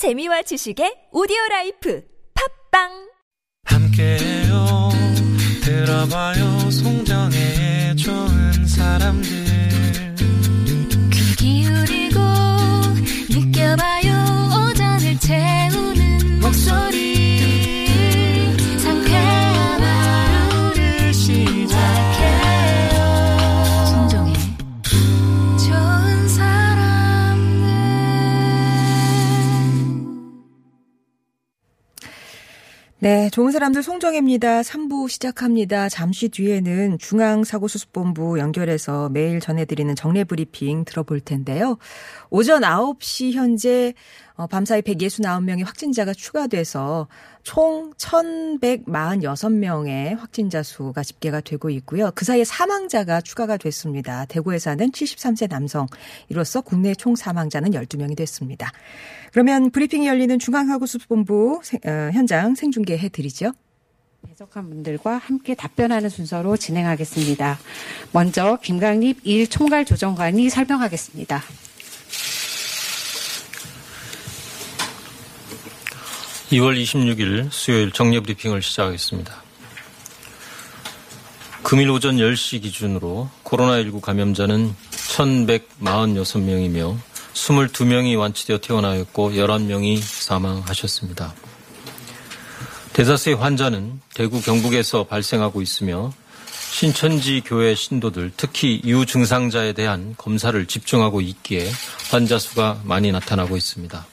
재미와 지식의 오디오 라이프 팝빵! 함께해요. 들어봐요. 송정의 좋은 사람들. 귀 기울이 네, 좋은 사람들 송정혜입니다. 3부 시작합니다. 잠시 뒤에는 중앙사고수습본부 연결해서 매일 전해드리는 정례 브리핑 들어볼 텐데요. 오전 9시 현재 어, 밤사이 169명의 확진자가 추가돼서 총 1,146명의 확진자 수가 집계가 되고 있고요. 그 사이에 사망자가 추가가 됐습니다. 대구에 사는 73세 남성. 이로써 국내 총 사망자는 12명이 됐습니다. 그러면 브리핑이 열리는 중앙하고수본부 어, 현장 생중계해 드리죠. 배석한 분들과 함께 답변하는 순서로 진행하겠습니다. 먼저 김강립 1총괄조정관이 설명하겠습니다. 2월 26일 수요일 정례 브리핑을 시작하겠습니다. 금일 오전 10시 기준으로 코로나19 감염자는 1,146명이며 22명이 완치되어 퇴원하였고 11명이 사망하셨습니다. 대다수의 환자는 대구 경북에서 발생하고 있으며 신천지 교회 신도들 특히 유증상자에 대한 검사를 집중하고 있기에 환자 수가 많이 나타나고 있습니다.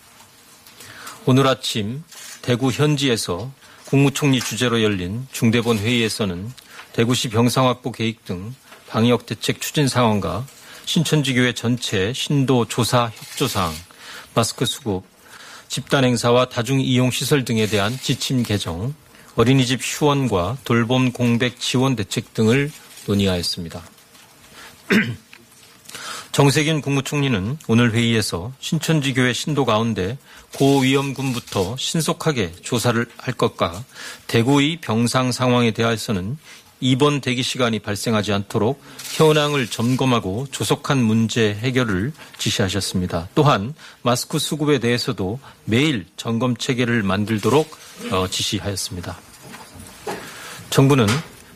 오늘 아침 대구 현지에서 국무총리 주재로 열린 중대본 회의에서는 대구시 병상확보 계획 등 방역 대책 추진 상황과 신천지교회 전체 신도 조사 협조 사항, 마스크 수급, 집단 행사와 다중 이용 시설 등에 대한 지침 개정, 어린이집 휴원과 돌봄 공백 지원 대책 등을 논의하였습니다. 정세균 국무총리는 오늘 회의에서 신천지 교회 신도 가운데 고위험군부터 신속하게 조사를 할 것과 대구의 병상 상황에 대해서는 입원 대기 시간이 발생하지 않도록 현황을 점검하고 조속한 문제 해결을 지시하셨습니다. 또한 마스크 수급에 대해서도 매일 점검 체계를 만들도록 어, 지시하였습니다. 정부는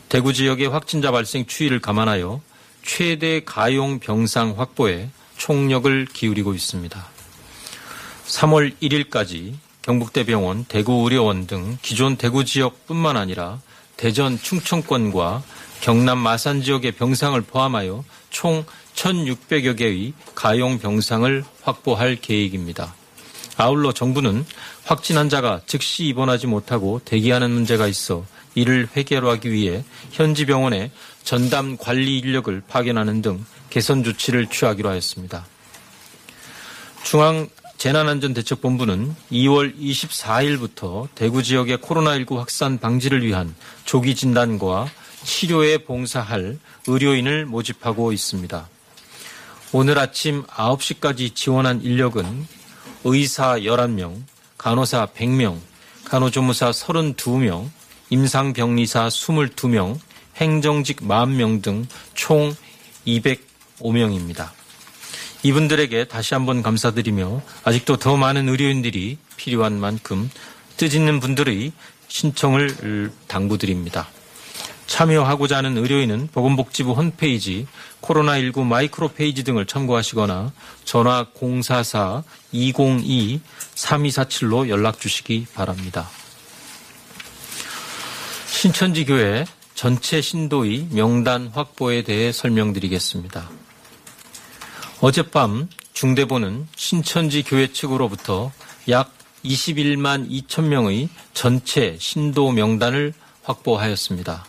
대구 지역의 확진자 발생 추이를 감안하여 최대 가용 병상 확보에 총력을 기울이고 있습니다. 3월 1일까지 경북대병원, 대구의료원 등 기존 대구 지역뿐만 아니라 대전 충청권과 경남 마산 지역의 병상을 포함하여 총 1,600여 개의 가용 병상을 확보할 계획입니다. 아울러 정부는 확진 환자가 즉시 입원하지 못하고 대기하는 문제가 있어 이를 해결 하기 위해 현지 병원에 전담 관리 인력을 파견하는 등 개선 조치를 취하기로 하였습니다. 중앙 재난안전대책본부는 2월 24일부터 대구 지역의 코로나19 확산 방지를 위한 조기 진단과 치료에 봉사할 의료인을 모집하고 있습니다. 오늘 아침 9시까지 지원한 인력은 의사 11명, 간호사 100명, 간호조무사 32명, 임상병리사 22명, 행정직 40명 등 총 205명입니다. 이분들에게 다시 한번 감사드리며 아직도 더 많은 의료인들이 필요한 만큼 뜻있는 분들의 신청을 당부드립니다. 참여하고자 하는 의료인은 보건복지부 홈페이지 코로나19 마이크로 페이지 등을 참고하시거나 전화 044-202-3247로 연락 주시기 바랍니다. 신천지 교회 전체 신도의 명단 확보에 대해 설명드리겠습니다. 어젯밤 중대본은 신천지 교회 측으로부터 약 21만 2천 명의 전체 신도 명단을 확보하였습니다.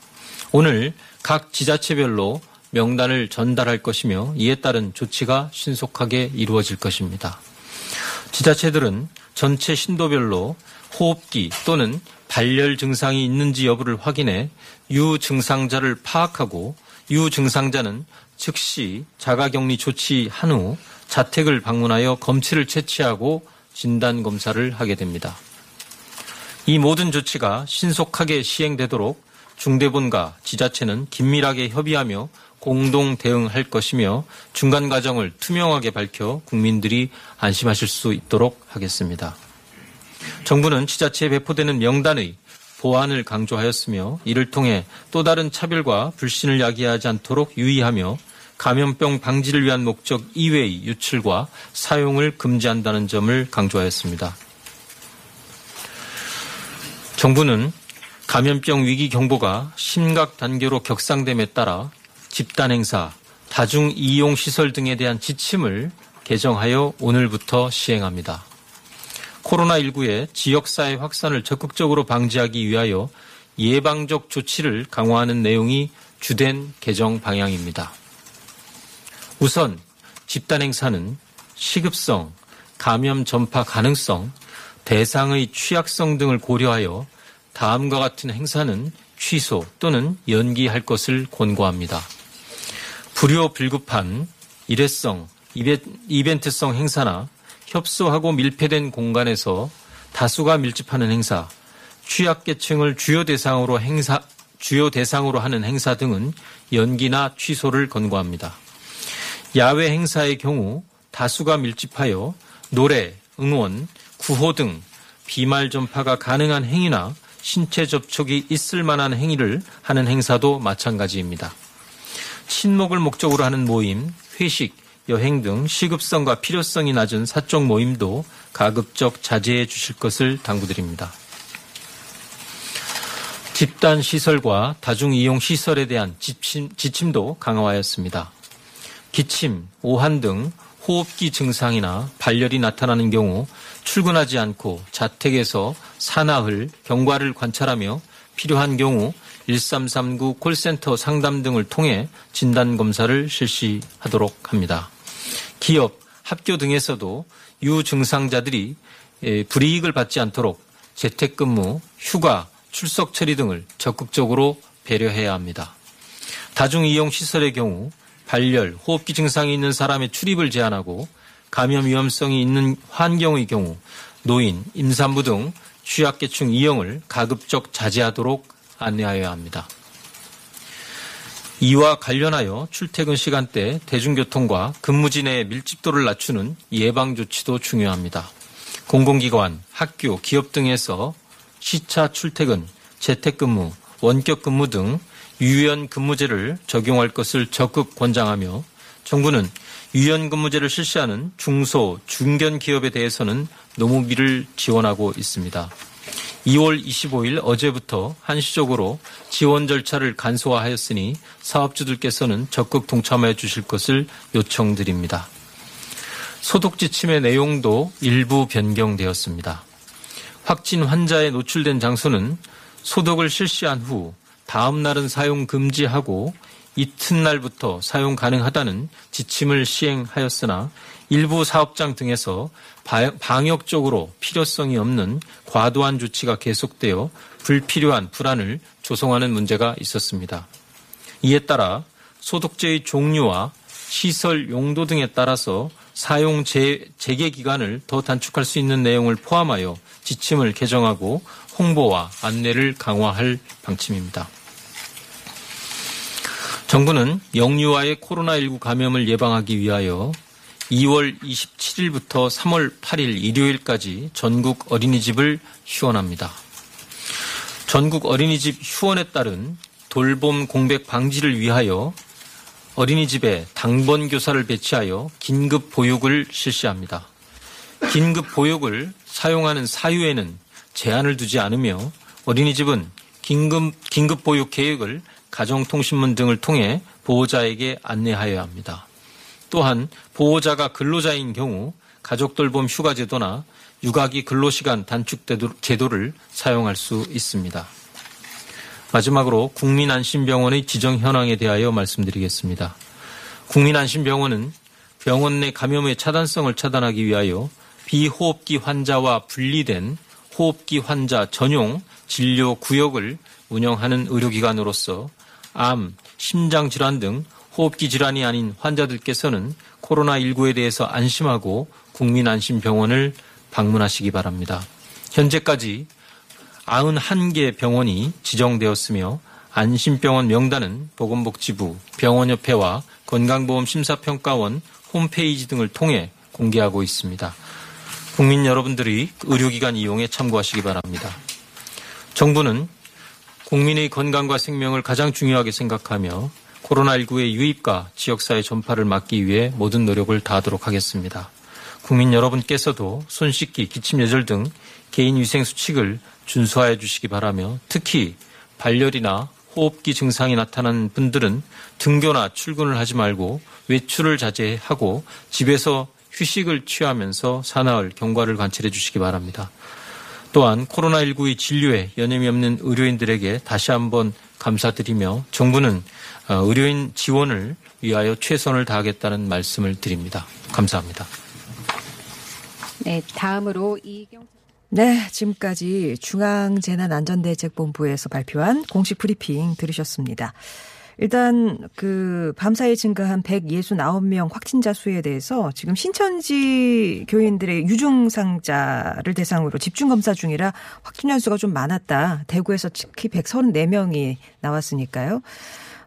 오늘 각 지자체별로 명단을 전달할 것이며 이에 따른 조치가 신속하게 이루어질 것입니다. 지자체들은 전체 신도별로 호흡기 또는 발열 증상이 있는지 여부를 확인해 유증상자를 파악하고 유증상자는 즉시 자가격리 조치한 후 자택을 방문하여 검체를 채취하고 진단 검사를 하게 됩니다. 이 모든 조치가 신속하게 시행되도록 중대본과 지자체는 긴밀하게 협의하며 공동 대응할 것이며 중간 과정을 투명하게 밝혀 국민들이 안심하실 수 있도록 하겠습니다. 정부는 지자체에 배포되는 명단의 보안을 강조하였으며 이를 통해 또 다른 차별과 불신을 야기하지 않도록 유의하며 감염병 방지를 위한 목적 이외의 유출과 사용을 금지한다는 점을 강조하였습니다. 정부는 감염병 위기 경보가 심각 단계로 격상됨에 따라 집단 행사, 다중 이용 시설 등에 대한 지침을 개정하여 오늘부터 시행합니다. 코로나19의 지역사회 확산을 적극적으로 방지하기 위하여 예방적 조치를 강화하는 내용이 주된 개정 방향입니다. 우선 집단 행사는 시급성, 감염 전파 가능성, 대상의 취약성 등을 고려하여 다음과 같은 행사는 취소 또는 연기할 것을 권고합니다. 불효 불급한 일회성, 이벤트성 행사나 협소하고 밀폐된 공간에서 다수가 밀집하는 행사, 취약계층을 주요 대상으로 행사, 주요 대상으로 하는 행사 등은 연기나 취소를 권고합니다. 야외 행사의 경우 다수가 밀집하여 노래, 응원, 구호 등 비말 전파가 가능한 행위나 신체 접촉이 있을 만한 행위를 하는 행사도 마찬가지입니다. 친목을 목적으로 하는 모임, 회식, 여행 등 시급성과 필요성이 낮은 사적 모임도 가급적 자제해 주실 것을 당부드립니다. 집단 시설과 다중 이용 시설에 대한 지침, 지침도 강화하였습니다. 기침, 오한 등 호흡기 증상이나 발열이 나타나는 경우 출근하지 않고 자택에서 사나흘 경과를 관찰하며 필요한 경우 1339 콜센터 상담 등을 통해 진단 검사를 실시하도록 합니다. 기업, 학교 등에서도 유증상자들이 불이익을 받지 않도록 재택근무, 휴가, 출석 처리 등을 적극적으로 배려해야 합니다. 다중이용 시설의 경우 발열, 호흡기 증상이 있는 사람의 출입을 제한하고 감염 위험성이 있는 환경의 경우 노인, 임산부 등 취약계층 이용을 가급적 자제하도록 안내하여야 합니다. 이와 관련하여 출퇴근 시간대 대중교통과 근무지 내의 밀집도를 낮추는 예방 조치도 중요합니다. 공공기관, 학교, 기업 등에서 시차 출퇴근, 재택근무, 원격 근무 등 유연 근무제를 적용할 것을 적극 권장하며 정부는 유연 근무제를 실시하는 중소, 중견 기업에 대해서는 노무비를 지원하고 있습니다. 2월 25일 어제부터 한시적으로 지원 절차를 간소화하였으니 사업주들께서는 적극 동참해 주실 것을 요청드립니다. 소독 지침의 내용도 일부 변경되었습니다. 확진 환자에 노출된 장소는 소독을 실시한 후 다음 날은 사용 금지하고 이튿날부터 사용 가능하다는 지침을 시행하였으나 일부 사업장 등에서 방역적으로 필요성이 없는 과도한 조치가 계속되어 불필요한 불안을 조성하는 문제가 있었습니다. 이에 따라 소독제의 종류와 시설 용도 등에 따라서 사용 재, 개 기간을 더 단축할 수 있는 내용을 포함하여 지침을 개정하고 홍보와 안내를 강화할 방침입니다. 정부는 영유아의 코로나19 감염을 예방하기 위하여 2월 27일부터 3월 8일 일요일까지 전국 어린이집을 휴원합니다. 전국 어린이집 휴원에 따른 돌봄 공백 방지를 위하여 어린이집에 당번 교사를 배치하여 긴급 보육을 실시합니다. 긴급 보육을 사용하는 사유에는 제한을 두지 않으며 어린이집은 긴급, 긴급 보육 계획을 가정통신문 등을 통해 보호자에게 안내하여야 합니다. 또한 보호자가 근로자인 경우 가족돌봄 휴가제도나 육아기 근로시간 단축 제도를 사용할 수 있습니다. 마지막으로 국민안심병원의 지정 현황에 대하여 말씀드리겠습니다. 국민안심병원은 병원 내 감염의 차단성을 차단하기 위하여 비호흡기 환자와 분리된 호흡기 환자 전용 진료 구역을 운영하는 의료기관으로서 암, 심장질환 등 호흡기 질환이 아닌 환자들께서는 코로나19에 대해서 안심하고 국민안심병원을 방문하시기 바랍니다. 현재까지 91개 병원이 지정되었으며 안심병원 명단은 보건복지부, 병원협회와 건강보험심사평가원 홈페이지 등을 통해 공개하고 있습니다. 국민 여러분들이 의료기관 이용에 참고하시기 바랍니다. 정부는 국민의 건강과 생명을 가장 중요하게 생각하며 코로나19의 유입과 지역사회 전파를 막기 위해 모든 노력을 다하도록 하겠습니다. 국민 여러분께서도 손 씻기, 기침 예절 등 개인 위생 수칙을 준수하여 주시기 바라며 특히 발열이나 호흡기 증상이 나타난 분들은 등교나 출근을 하지 말고 외출을 자제하고 집에서 휴식을 취하면서 사나흘 경과를 관찰해 주시기 바랍니다. 또한 코로나19의 진료에 연임이 없는 의료인들에게 다시 한번 감사드리며 정부는 어, 의료인 지원을 위하여 최선을 다하겠다는 말씀을 드립니다. 감사합니다. 네, 다음으로 이경 네, 지금까지 중앙재난안전대책본부에서 발표한 공식 브리핑 들으셨습니다. 일단 그 밤사이 증가한 169명 확진자 수에 대해서 지금 신천지 교인들의 유증상자를 대상으로 집중 검사 중이라 확진자 수가 좀 많았다. 대구에서 특히 134명이 나왔으니까요.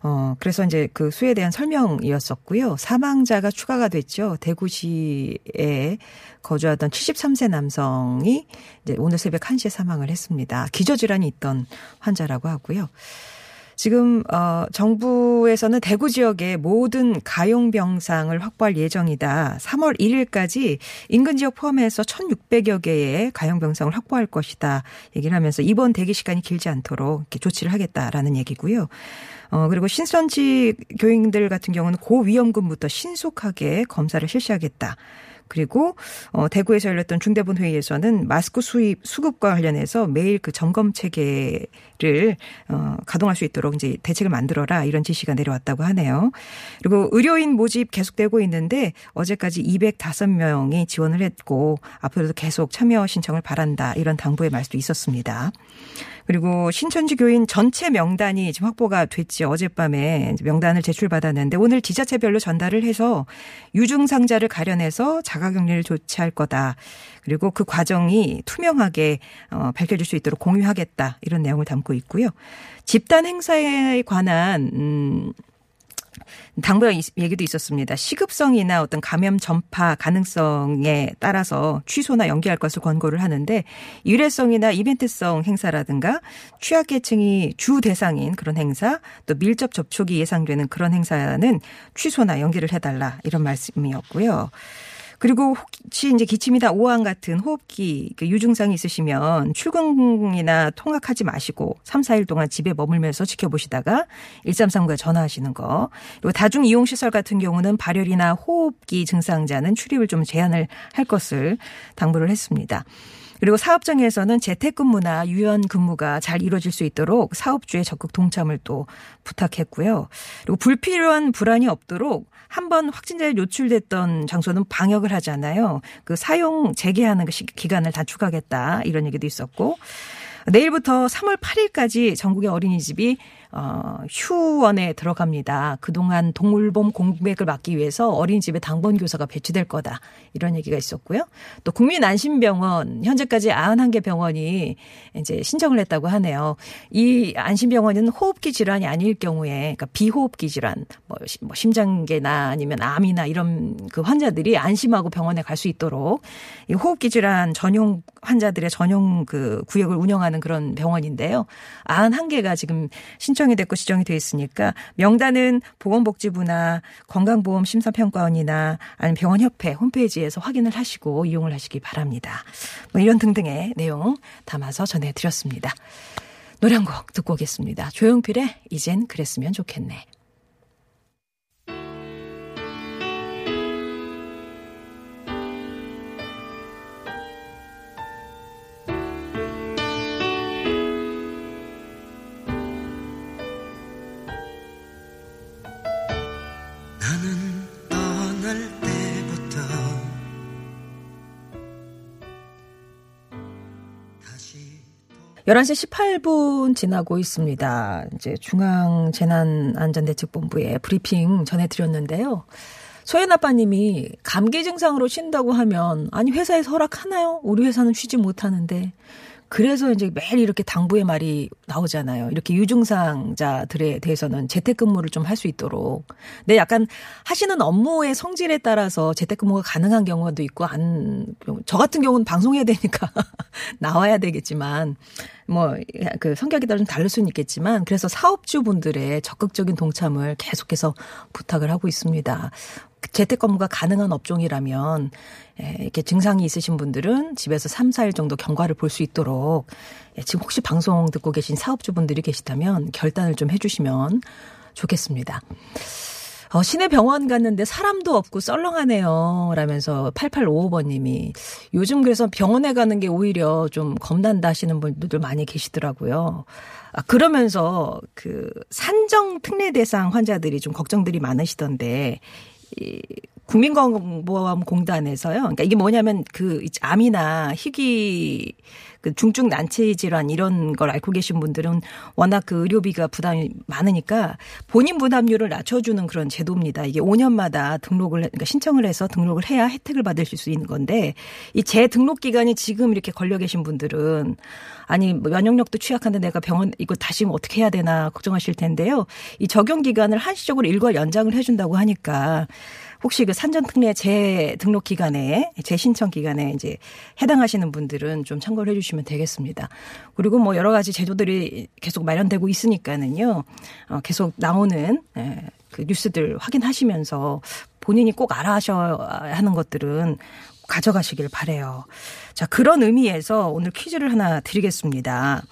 어, 그래서 이제 그 수에 대한 설명이었었고요. 사망자가 추가가 됐죠. 대구시에 거주하던 73세 남성이 이제 오늘 새벽 1시에 사망을 했습니다. 기저질환이 있던 환자라고 하고요. 지금 어 정부에서는 대구 지역의 모든 가용 병상을 확보할 예정이다. 3월 1일까지 인근 지역 포함해서 1,600여 개의 가용 병상을 확보할 것이다. 얘기를 하면서 입원 대기 시간이 길지 않도록 이렇게 조치를 하겠다라는 얘기고요. 어 그리고 신선지 교인들 같은 경우는 고위험군부터 신속하게 검사를 실시하겠다. 그리고 어 대구에서 열렸던 중대본 회의에서는 마스크 수입 수급과 관련해서 매일 그 점검 체계를 어 가동할 수 있도록 이제 대책을 만들어라 이런 지시가 내려왔다고 하네요. 그리고 의료인 모집 계속되고 있는데 어제까지 205명이 지원을 했고 앞으로도 계속 참여 신청을 바란다 이런 당부의 말도 있었습니다. 그리고 신천지 교인 전체 명단이 지금 확보가 됐지 어젯밤에 명단을 제출받았는데 오늘 지자체별로 전달을 해서 유증상자를 가려내서 자가격리를 조치할 거다. 그리고 그 과정이 투명하게 어, 밝혀질 수 있도록 공유하겠다. 이런 내용을 담고 있고요. 집단 행사에 관한 음 당부의 얘기도 있었습니다. 시급성이나 어떤 감염 전파 가능성에 따라서 취소나 연기할 것을 권고를 하는데 일회성이나 이벤트성 행사라든가 취약계층이 주 대상인 그런 행사 또 밀접 접촉이 예상되는 그런 행사는 취소나 연기를 해달라 이런 말씀이었고요. 그리고 혹시 이제 기침이나 오한 같은 호흡기 그 유증상이 있으시면 출근이나 통학하지 마시고 3, 4일 동안 집에 머물면서 지켜보시다가 1339에 전화하시는 거. 그리고 다중 이용 시설 같은 경우는 발열이나 호흡기 증상자는 출입을 좀 제한을 할 것을 당부를 했습니다. 그리고 사업장에서는 재택근무나 유연 근무가 잘 이루어질 수 있도록 사업주의 적극 동참을 또 부탁했고요. 그리고 불필요한 불안이 없도록 한 번 확진자에 노출됐던 장소는 방역을 하잖아요. 그 사용 재개하는 그 기간을 단축하겠다 이런 얘기도 있었고 내일부터 3월 8일까지 전국의 어린이집이 어, 휴원에 들어갑니다. 그동안 동물봄 공백을 막기 위해서 어린이집에 당번 교사가 배치될 거다. 이런 얘기가 있었고요. 또 국민안심병원 현재까지 91개 병원이 이제 신청을 했다고 하네요. 이 안심병원은 호흡기 질환이 아닐 경우에 그러니까 비호흡기 질환 뭐, 뭐 심장계나 아니면 암이나 이런 그 환자들이 안심하고 병원에 갈 수 있도록 이 호흡기 질환 전용 환자들의 전용 그 구역을 운영하는 그런 병원인데요. 91개가 지금 신청 신청이 됐고 지정이 돼 있으니까 명단은 보건복지부나 건강보험 심사평가원이나 아니면 병원협회 홈페이지에서 확인을 하시고 이용을 하시기 바랍니다. 뭐 이런 등등의 내용 담아서 전해드렸습니다. 노래 한 곡 듣고 오겠습니다. 조용필의 이젠 그랬으면 좋겠네. 11시 18분 지나고 있습니다. 이제 중앙재난안전대책본부의 브리핑 전해드렸는데요. 소연 아빠님이 감기 증상으로 쉰다고 하면 아니 회사에서 허락하나요? 우리 회사는 쉬지 못하는데 그래서 이제 매일 이렇게 당부의 말이 나오잖아요. 이렇게 유증상자들에 대해서는 재택근무를 좀 할 수 있도록. 근데 약간 하시는 업무의 성질에 따라서 재택근무가 가능한 경우도 있고 안 저 같은 경우는 방송해야 되니까 나와야 되겠지만 뭐 그 성격에 따라 좀 다를 수는 있겠지만 그래서 사업주분들의 적극적인 동참을 계속해서 부탁을 하고 있습니다. 재택근무가 가능한 업종이라면 예, 이렇게 증상이 있으신 분들은 집에서 3, 4일 정도 경과를 볼 수 있도록 예, 지금 혹시 방송 듣고 계신 사업주분들이 계시다면 결단을 좀 해주시면 좋겠습니다. 어, 시내 병원 갔는데 사람도 없고 썰렁하네요. 라면서 8855번님이 요즘 그래서 병원에 가는 게 오히려 좀 겁난다 하시는 분들도 많이 계시더라고요. 아, 그러면서 그 산정 특례 대상 환자들이 좀 걱정들이 많으시던데 이 국민건강보험공단에서요. 그러니까 이게 뭐냐면 그 암이나 희귀 그 중증 난치 질환 이런 걸 앓고 계신 분들은 워낙 그 의료비가 부담이 많으니까 본인 부담률을 낮춰주는 그런 제도입니다. 이게 5년마다 등록을 그러니까 신청을 해서 등록을 해야 혜택을 받으실 수 있는 건데 이 재등록 기간이 지금 이렇게 걸려 계신 분들은 아니 뭐 면역력도 취약한데 내가 병원 이거 다시 어떻게 해야 되나 걱정하실 텐데요. 이 적용 기간을 한시적으로 일괄 연장을 해준다고 하니까 혹시 그 산전특례 재등록 기간에 재신청 기간에 이제 해당하시는 분들은 좀 참고를 해주시면 되겠습니다. 그리고 뭐 여러 가지 제도들이 계속 마련되고 있으니까는요. 어, 계속 나오는 예, 그 뉴스들 확인하시면서 본인이 꼭 알아셔야 하는 것들은 가져가시길 바래요. 자 그런 의미에서 오늘 퀴즈를 하나 드리겠습니다.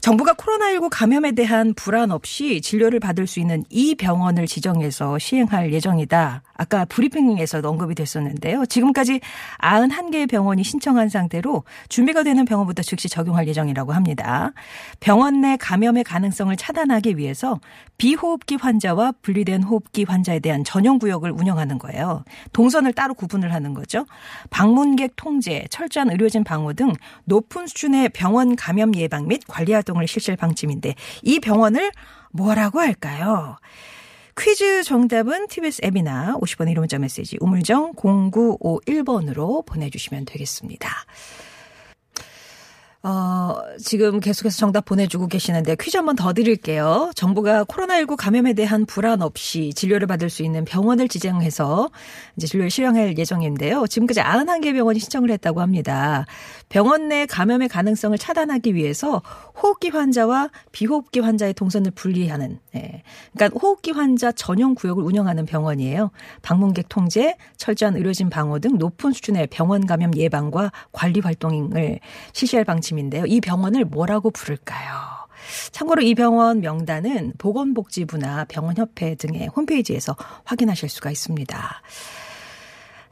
정부가 코로나19 감염에 대한 불안 없이 진료를 받을 수 있는 이 병원을 지정해서 시행할 예정이다. 아까 브리핑에서 언급이 됐었는데요. 지금까지 91개의 병원이 신청한 상태로 준비가 되는 병원부터 즉시 적용할 예정이라고 합니다. 병원 내 감염의 가능성을 차단하기 위해서 비호흡기 환자와 분리된 호흡기 환자에 대한 전용 구역을 운영하는 거예요. 동선을 따로 구분을 하는 거죠. 방문객 통제, 철저한 의료진 방호 등 높은 수준의 병원 감염 예방 및 관리 활동을 실시할 방침인데 이 병원을 뭐라고 할까요? 퀴즈 정답은 TBS 앱이나 50번의 1호 문자 메시지 우물정 0951번으로 보내주시면 되겠습니다. 어, 지금 계속해서 정답 보내주고 계시는데 퀴즈 한번 더 드릴게요. 정부가 코로나19 감염에 대한 불안 없이 진료를 받을 수 있는 병원을 지정해서 이제 진료를 실행할 예정인데요. 지금까지 91개 병원이 신청을 했다고 합니다. 병원 내 감염의 가능성을 차단하기 위해서 호흡기 환자와 비호흡기 환자의 동선을 분리하는, 예. 그러니까 호흡기 환자 전용 구역을 운영하는 병원이에요. 방문객 통제, 철저한 의료진 방호 등 높은 수준의 병원 감염 예방과 관리 활동을 실시할 방침인데요. 이 병원을 뭐라고 부를까요? 참고로 이 병원 명단은 보건복지부나 병원협회 등의 홈페이지에서 확인하실 수가 있습니다.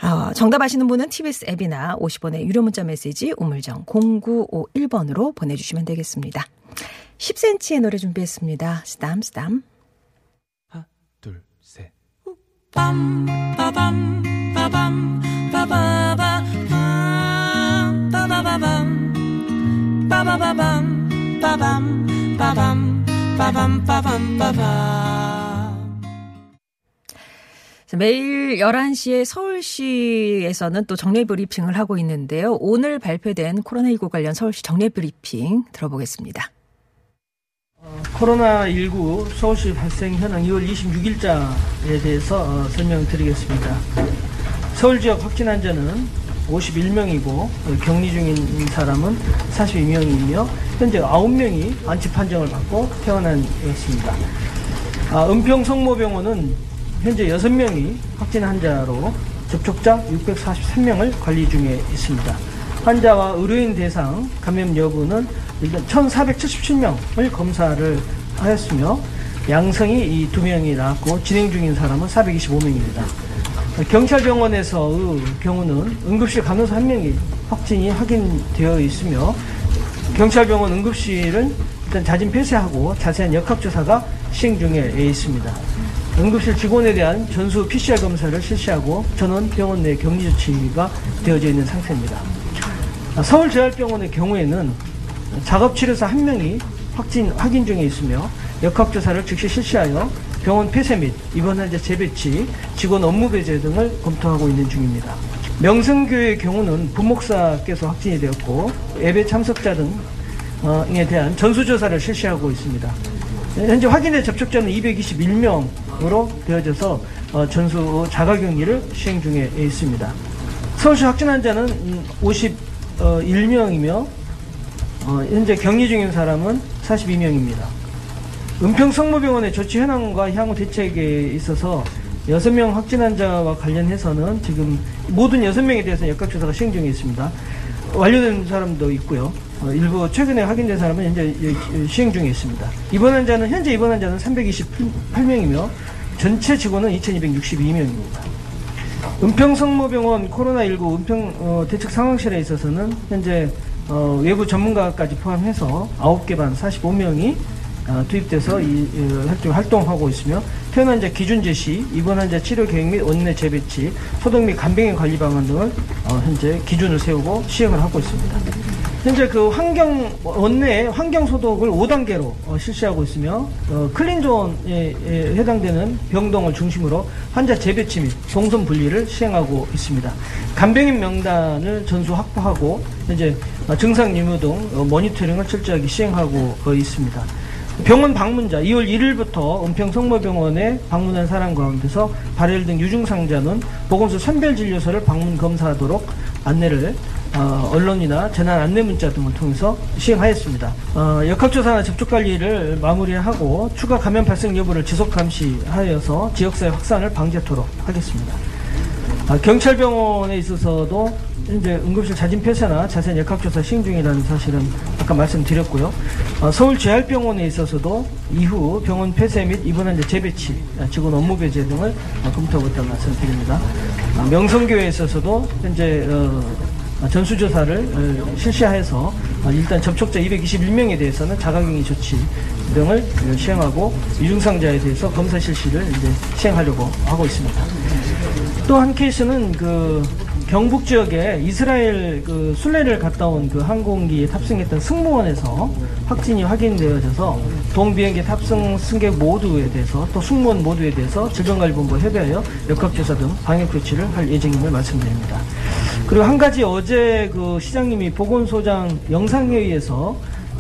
어, 정답 아시는 분은 TBS 앱이나 50원의 유료 문자 메시지 우물정 0951번으로 보내주시면 되겠습니다. 10cm의 노래 준비했습니다. 스담 스담. 하나, 둘, 셋. 빰 빠밤 빠밤 빠바바 빰 빠바바밤 빠바바밤 빠밤 빠밤 빠밤 빠밤 빠밤 자, 매일 11시에 서울시에서는 또 정례 브리핑을 하고 있는데요. 오늘 발표된 코로나19 관련 서울시 정례 브리핑 들어보겠습니다. 코로나19 서울시 발생 현황 2월 26일자에 대해서 어, 설명드리겠습니다. 서울 지역 확진 환자는 51명이고 격리 중인 사람은 42명이며 현재 9명이 안치 판정을 받고 퇴원한였습니다. 아, 은평 성모병원은 현재 6명이 확진 환자로 접촉자 643명을 관리 중에 있습니다. 환자와 의료인 대상 감염 여부는 일단 1,477명을 검사를 하였으며 양성이 이 두 명이 나왔고 진행 중인 사람은 425명입니다. 경찰병원에서의 경우는 응급실 간호사 한 명이 확진이 확인되어 있으며 경찰병원 응급실은 일단 자진 폐쇄하고 자세한 역학조사가 시행 중에 있습니다. 응급실 직원에 대한 전수 PCR 검사를 실시하고 전원 병원 내 격리 조치가 되어져 있는 상태입니다. 서울재활병원의 경우에는 작업치료사 한 명이 확진 확인 중에 있으며 역학조사를 즉시 실시하여 병원 폐쇄 및 입원 환자 재배치, 직원 업무 배제 등을 검토하고 있는 중입니다. 명성교회의 경우는 부목사께서 확진이 되었고 예배 참석자 등에 대한 전수조사를 실시하고 있습니다. 현재 확인된 접촉자는 221명으로 되어져서 어, 전수 자가격리를 시행 중에 있습니다. 서울시 확진 환자는 51명이며 어, 현재 격리 중인 사람은 42명입니다. 은평 성모병원의 조치 현황과 향후 대책에 있어서 6명 확진 환자와 관련해서는 지금 모든 6명에 대해서 역학조사가 시행 중에 있습니다. 완료된 사람도 있고요. 어, 일부 최근에 확인된 사람은 현재 시행 중에 있습니다. 입원 환자는 현재 입원 환자는 328명이며 전체 직원은 2262명입니다. 은평 성모병원 코로나19 은평 어, 대책 상황실에 있어서는 현재 어, 외부 전문가까지 포함해서 9개 반 45명이 어, 투입돼서 이 어, 활동, 활동하고 있으며 퇴원 환자 기준 제시, 입원 환자 치료 계획 및 원내 재배치, 소독 및 간병인 관리 방안 등을 어, 현재 기준을 세우고 시행을 하고 있습니다. 현재 그 환경 원내 환경 소독을 5단계로 어, 실시하고 있으며 어, 클린존에 에 해당되는 병동을 중심으로 환자 재배치 및 동선 분리를 시행하고 있습니다. 간병인 명단을 전수 확보하고 현재 어, 증상 유무 등 어, 모니터링을 철저하게 시행하고 어, 있습니다. 병원 방문자 2월 1일부터 은평 성모병원에 방문한 사람 가운데서 발열 등 유증상자는 보건소 선별진료소를 방문 검사하도록 안내를 어, 언론이나 재난 안내 문자 등을 통해서 시행하였습니다. 어, 역학조사나 접촉 관리를 마무리하고 추가 감염 발생 여부를 지속 감시하여서 지역사회 확산을 방지하도록 하겠습니다. 아, 경찰병원에 있어서도 현재 응급실 자진 폐쇄나 자세한 역학조사 시행 중이라는 사실은 아까 말씀드렸고요. 어, 서울 재활병원에 있어서도 이후 병원 폐쇄 및 입원 환자 재배치, 아, 직원 업무 배제 등을 어, 검토하고 있다는 말씀드립니다. 아, 명성교회에 있어서도 현재 어, 전수조사를 어, 실시하여서 어, 일단 접촉자 221명에 대해서는 자가격리 조치 등을 어, 시행하고 유증상자에 대해서 검사 실시를 이제 시행하려고 하고 있습니다. 또 한 케이스는 그 경북 지역에 이스라엘 그 순례를 갔다 온 그 항공기에 탑승했던 승무원에서 확진이 확인되어져서 동비행기 탑승 승객 모두에 대해서 또 승무원 모두에 대해서 질병관리본부 협의하여 역학조사 등 방역 조치를 할 예정임을 말씀드립니다. 그리고 한 가지 어제 그 시장님이 보건소장 영상회의에서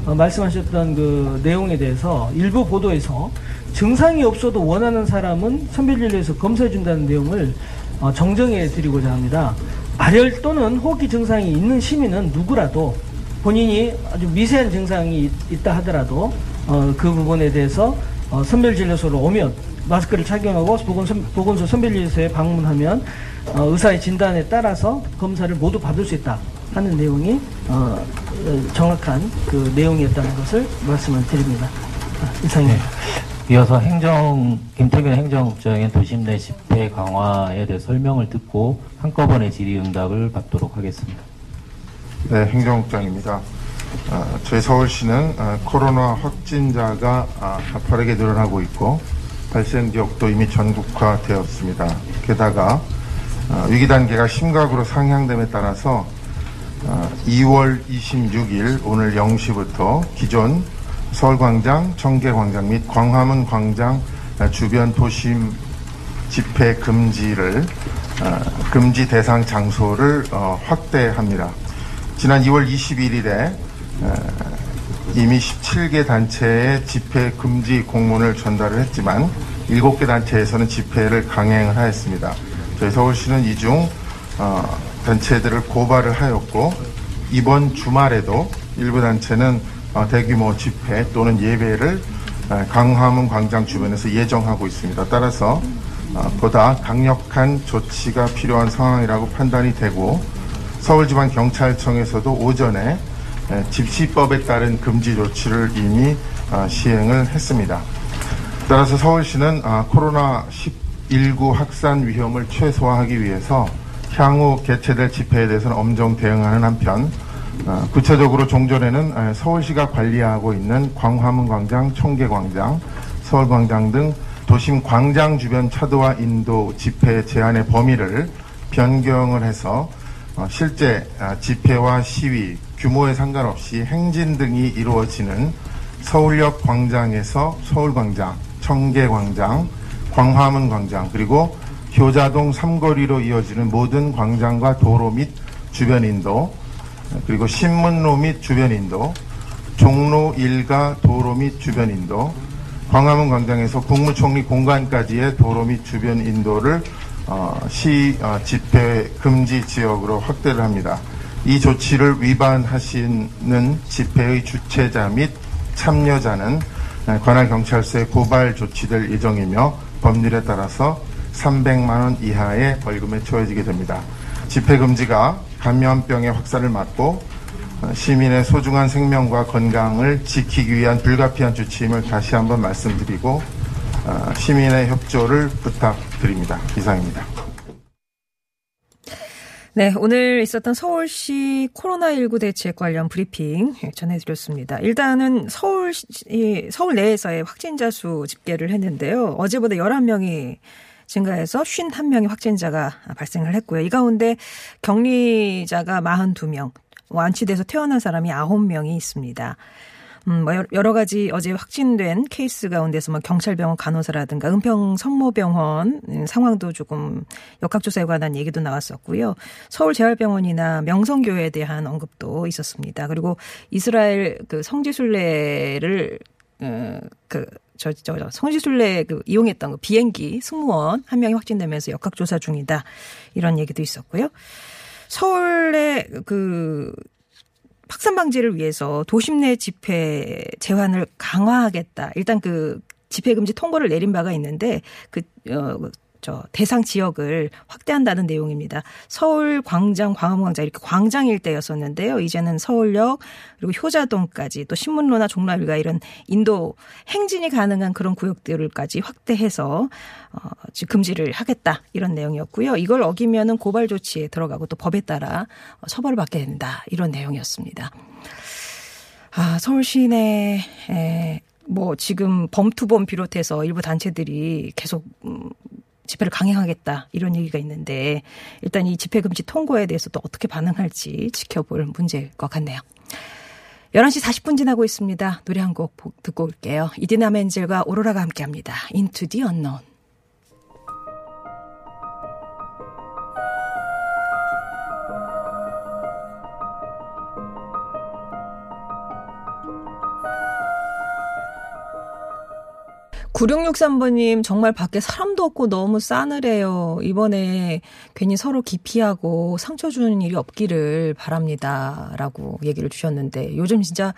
어, 말씀하셨던 그 내용에 대해서 일부 보도에서 증상이 없어도 원하는 사람은 선별진료에서 검사해 준다는 내용을 어, 정정해 드리고자 합니다. 발열 또는 호흡기 증상이 있는 시민은 누구라도 본인이 아주 미세한 증상이 있- 있다 하더라도 어, 그 부분에 대해서 어, 선별진료소로 오면 마스크를 착용하고 보건소, 보건소 선별진료소에 방문하면 어, 의사의 진단에 따라서 검사를 모두 받을 수 있다 하는 내용이 어, 어, 정확한 그 내용이었다는 것을 말씀을 드립니다. 아, 이상입니다. 이어서 행정 김태균 행정국장의 도심 내 집회 강화에 대해 설명을 듣고 한꺼번에 질의응답을 받도록 하겠습니다. 네, 행정국장입니다. 아, 저희 서울시는 아, 코로나 확진자가 아, 가파르게 늘어나고 있고 발생 지역도 이미 전국화되었습니다. 게다가 아, 위기 단계가 심각으로 상향됨에 따라서 아, 2월 26일 오늘 0시부터 기존 서울광장, 청계광장 및 광화문 광장 아, 주변 도심 집회 금지를 어, 금지 대상 장소를 어, 확대합니다. 지난 2월 21일에 이미 17개 단체에 집회 금지 공문을 전달을 했지만 7개 단체에서는 집회를 강행을 하였습니다. 저희 서울시는 이중 어, 단체들을 고발을 하였고 이번 주말에도 일부 단체는 어, 대규모 집회 또는 예배를 어, 강화문 광장 주변에서 예정하고 있습니다. 따라서 어, 보다 강력한 조치가 필요한 상황이라고 판단이 되고 서울지방경찰청에서도 오전에 에, 집시법에 따른 금지 조치를 이미 어, 시행을 했습니다. 따라서 서울시는 아, 코로나19 확산 위험을 최소화하기 위해서 향후 개최될 집회에 대해서는 엄정 대응하는 한편 어, 구체적으로 종전에는 에, 서울시가 관리하고 있는 광화문 광장, 청계광장, 서울광장 등 도심 광장 주변 차도와 인도 집회 제한의 범위를 변경을 해서 어, 실제 아, 집회와 시위 규모에 상관없이 행진 등이 이루어지는 서울역 광장에서 서울광장, 청계광장, 광화문 광장 그리고 교자동 삼거리로 이어지는 모든 광장과 도로 및 주변 인도, 그리고 신문로 및 주변 인도, 종로 일가 도로 및 주변 인도, 광화문 광장에서 국무총리 공간까지의 도로 및 주변 인도를 어, 시 어, 집회 금지 지역으로 확대를 합니다. 이 조치를 위반하시는 집회의 주최자 및 참여자는 관할 경찰서에 고발 조치될 예정이며 법률에 따라서 300만 원 이하의 벌금에 처해지게 됩니다. 집회 금지가 감염병의 확산을 막고 어, 시민의 소중한 생명과 건강을 지키기 위한 불가피한 조치임을 다시 한번 말씀드리고 어, 시민의 협조를 부탁드립니다. 이상입니다. 네, 오늘 있었던 서울시 코로나19 대책 관련 브리핑 전해드렸습니다. 일단은 서울, 서울 내에서의 확진자 수 집계를 했는데요. 어제보다 11명이 증가해서 51명의 확진자가 발생을 했고요. 이 가운데 격리자가 42명, 완치돼서 태어난 사람이 9명이 있습니다. 음, 뭐 여러 가지 어제 확진된 케이스 가운데서 뭐 경찰병원 간호사라든가 은평 성모병원 음, 상황도 조금 역학조사에 관한 얘기도 나왔었고요. 서울재활병원이나 명성교회에 대한 언급도 있었습니다. 그리고 이스라엘 그 성지순례를 어, 그, 저, 저, 저, 성지순례 그 이용했던 그 비행기 승무원 한 명이 확진되면서 역학조사 중이다. 이런 얘기도 있었고요. 서울의 그 확산 방지를 위해서 도심 내 집회 제한을 강화하겠다. 일단 그 집회 금지 통보를 내린 바가 있는데 그 어, 저 대상 지역을 확대한다는 내용입니다. 서울 광장, 광화문 광장 이렇게 광장 일대였었는데요. 이제는 서울역 그리고 효자동까지 또 신문로나 종로 일가 이런 인도 행진이 가능한 그런 구역들까지 확대해서 어 금지를 하겠다 이런 내용이었고요. 이걸 어기면은 고발 조치에 들어가고 또 법에 따라 처벌을 받게 된다 이런 내용이었습니다. 아 서울 시내 뭐 지금 범투범 비롯해서 일부 단체들이 계속 음, 집회를 강행하겠다 이런 얘기가 있는데 일단 이 집회 금지 통고에 대해서 또 어떻게 반응할지 지켜볼 문제일 것 같네요. 11시 40분 지나고 있습니다. 노래 한 곡 듣고 올게요. 이디나 멘젤과 오로라가 함께합니다. Into the Unknown. 구룡육삼번님 정말 밖에 사람도 없고 너무 싸늘해요. 이번에 괜히 서로 기피하고 상처 주는 일이 없기를 바랍니다. 라고 얘기를 주셨는데 요즘 진짜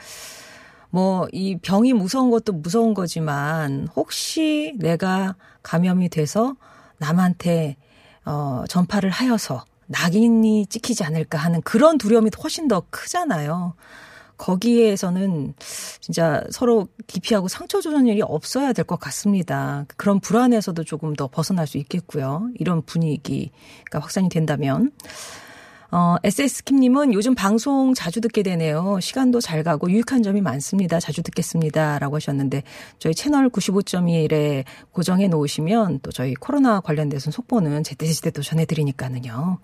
뭐 이 병이 무서운 것도 무서운 거지만 혹시 내가 감염이 돼서 남한테 어 전파를 하여서 낙인이 찍히지 않을까 하는 그런 두려움이 훨씬 더 크잖아요. 거기에서는 진짜 서로 기피하고 상처 주는 일이 없어야 될 것 같습니다. 그런 불안에서도 조금 더 벗어날 수 있겠고요. 이런 분위기가 확산이 된다면. 어, SS킴님은 요즘 방송 자주 듣게 되네요. 시간도 잘 가고 유익한 점이 많습니다. 자주 듣겠습니다. 라고 하셨는데, 저희 채널 95.1에 고정해 놓으시면 또 저희 코로나 관련돼서 속보는 제때제때 또 전해드리니까는요.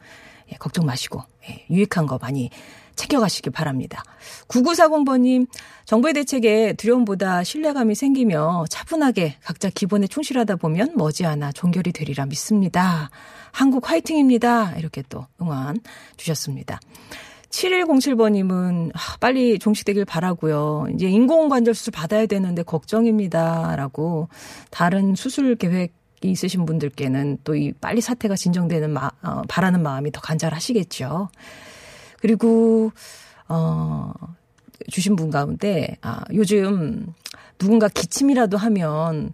예, 걱정 마시고, 예, 유익한 거 많이 챙겨가시기 바랍니다. 9940번님, 정부의 대책에 두려움보다 신뢰감이 생기며 차분하게 각자 기본에 충실하다 보면 머지않아 종결이 되리라 믿습니다. 한국 화이팅입니다. 이렇게 또 응원 주셨습니다. 7107번님은 아, 빨리 종식되길 바라고요. 이제 인공관절 수술 받아야 되는데 걱정입니다. 라고 다른 수술 계획 이 있으신 분들께는 또 이 빨리 사태가 진정되는 마, 어, 바라는 마음이 더 간절하시겠죠. 그리고 어 주신 분 가운데 아 요즘 누군가 기침이라도 하면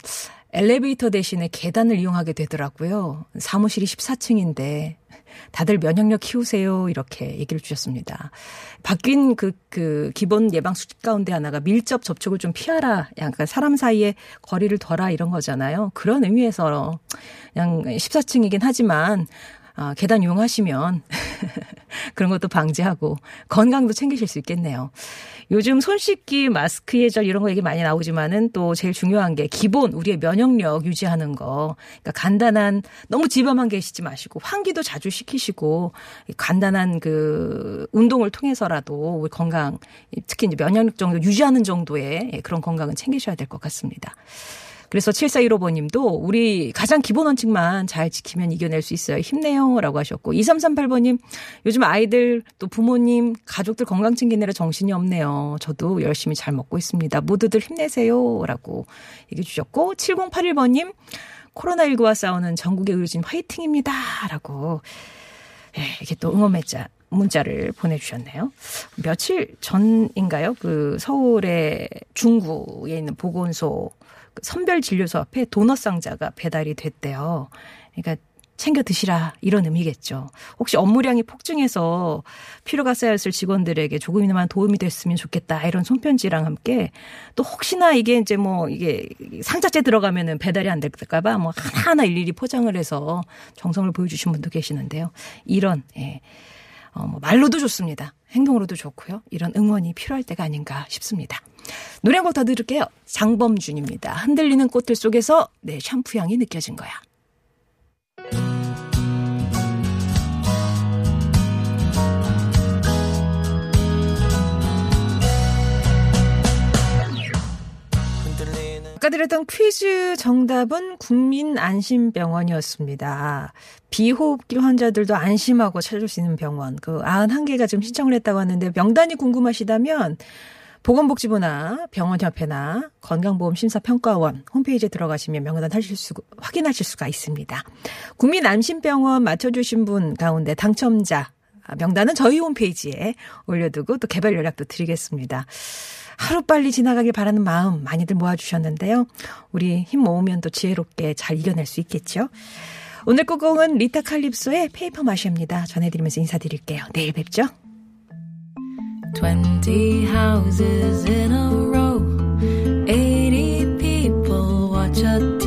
엘리베이터 대신에 계단을 이용하게 되더라고요. 사무실이 14층인데 다들 면역력 키우세요. 이렇게 얘기를 주셨습니다. 바뀐 그, 그, 기본 예방 수칙 가운데 하나가 밀접 접촉을 좀 피하라. 약간 사람 사이에 거리를 둬라 이런 거잖아요. 그런 의미에서 그냥 14층이긴 하지만 아, 계단 이용하시면 그런 것도 방지하고 건강도 챙기실 수 있겠네요. 요즘 손 씻기, 마스크 예절 이런 거 얘기 많이 나오지만은 또 제일 중요한 게 기본 우리의 면역력 유지하는 거. 그러니까 간단한 너무 집에만 계시지 마시고 환기도 자주 시키시고 간단한 그 운동을 통해서라도 우리 건강 특히 이제 면역력 정도 유지하는 정도의 그런 건강은 챙기셔야 될 것 같습니다. 그래서 7415번님도 우리 가장 기본 원칙만 잘 지키면 이겨낼 수 있어요. 힘내요. 라고 하셨고 2338번님 요즘 아이들 또 부모님 가족들 건강 챙기느라 정신이 없네요. 저도 열심히 잘 먹고 있습니다. 모두들 힘내세요. 라고 얘기해 주셨고 7081번님 코로나19와 싸우는 전국의 의료진 화이팅입니다. 라고 예, 이렇게 또 응원 문자 문자를 보내주셨네요. 며칠 전인가요? 그 서울의 중구에 있는 보건소 그 선별 진료소 앞에 도넛 상자가 배달이 됐대요. 그러니까 챙겨 드시라 이런 의미겠죠. 혹시 업무량이 폭증해서 필요가 쌓였을 직원들에게 조금이나마 도움이 됐으면 좋겠다 이런 손편지랑 함께 또 혹시나 이게 이제 뭐 이게 상자째 들어가면은 배달이 안 될까봐 뭐 하나하나 일일이 포장을 해서 정성을 보여주신 분도 계시는데요. 이런 예. 어, 뭐 말로도 좋습니다. 행동으로도 좋고요. 이런 응원이 필요할 때가 아닌가 싶습니다. 노래 한 곡 더 들을게요. 장범준입니다. 흔들리는 꽃들 속에서 내 샴푸 향이 느껴진 거야. 아까 드렸던 퀴즈 정답은 국민안심병원이었습니다. 비호흡기 환자들도 안심하고 찾을 수 있는 병원. 그 91개가 지금 신청을 했다고 하는데 명단이 궁금하시다면 보건복지부나 병원협회나 건강보험심사평가원 홈페이지에 들어가시면 명단 하실 수, 확인하실 수가 있습니다. 국민안심병원 맞춰주신 분 가운데 당첨자 명단은 저희 홈페이지에 올려두고 또 개별 연락도 드리겠습니다. 하루빨리 지나가길 바라는 마음 많이들 모아주셨는데요. 우리 힘 모으면 또 지혜롭게 잘 이겨낼 수 있겠죠. 오늘 끝곡은 리타 칼립소의 Paper Mache입니다. 전해드리면서 인사드릴게요. 내일 뵙죠. Twenty houses in a row, eighty people watch a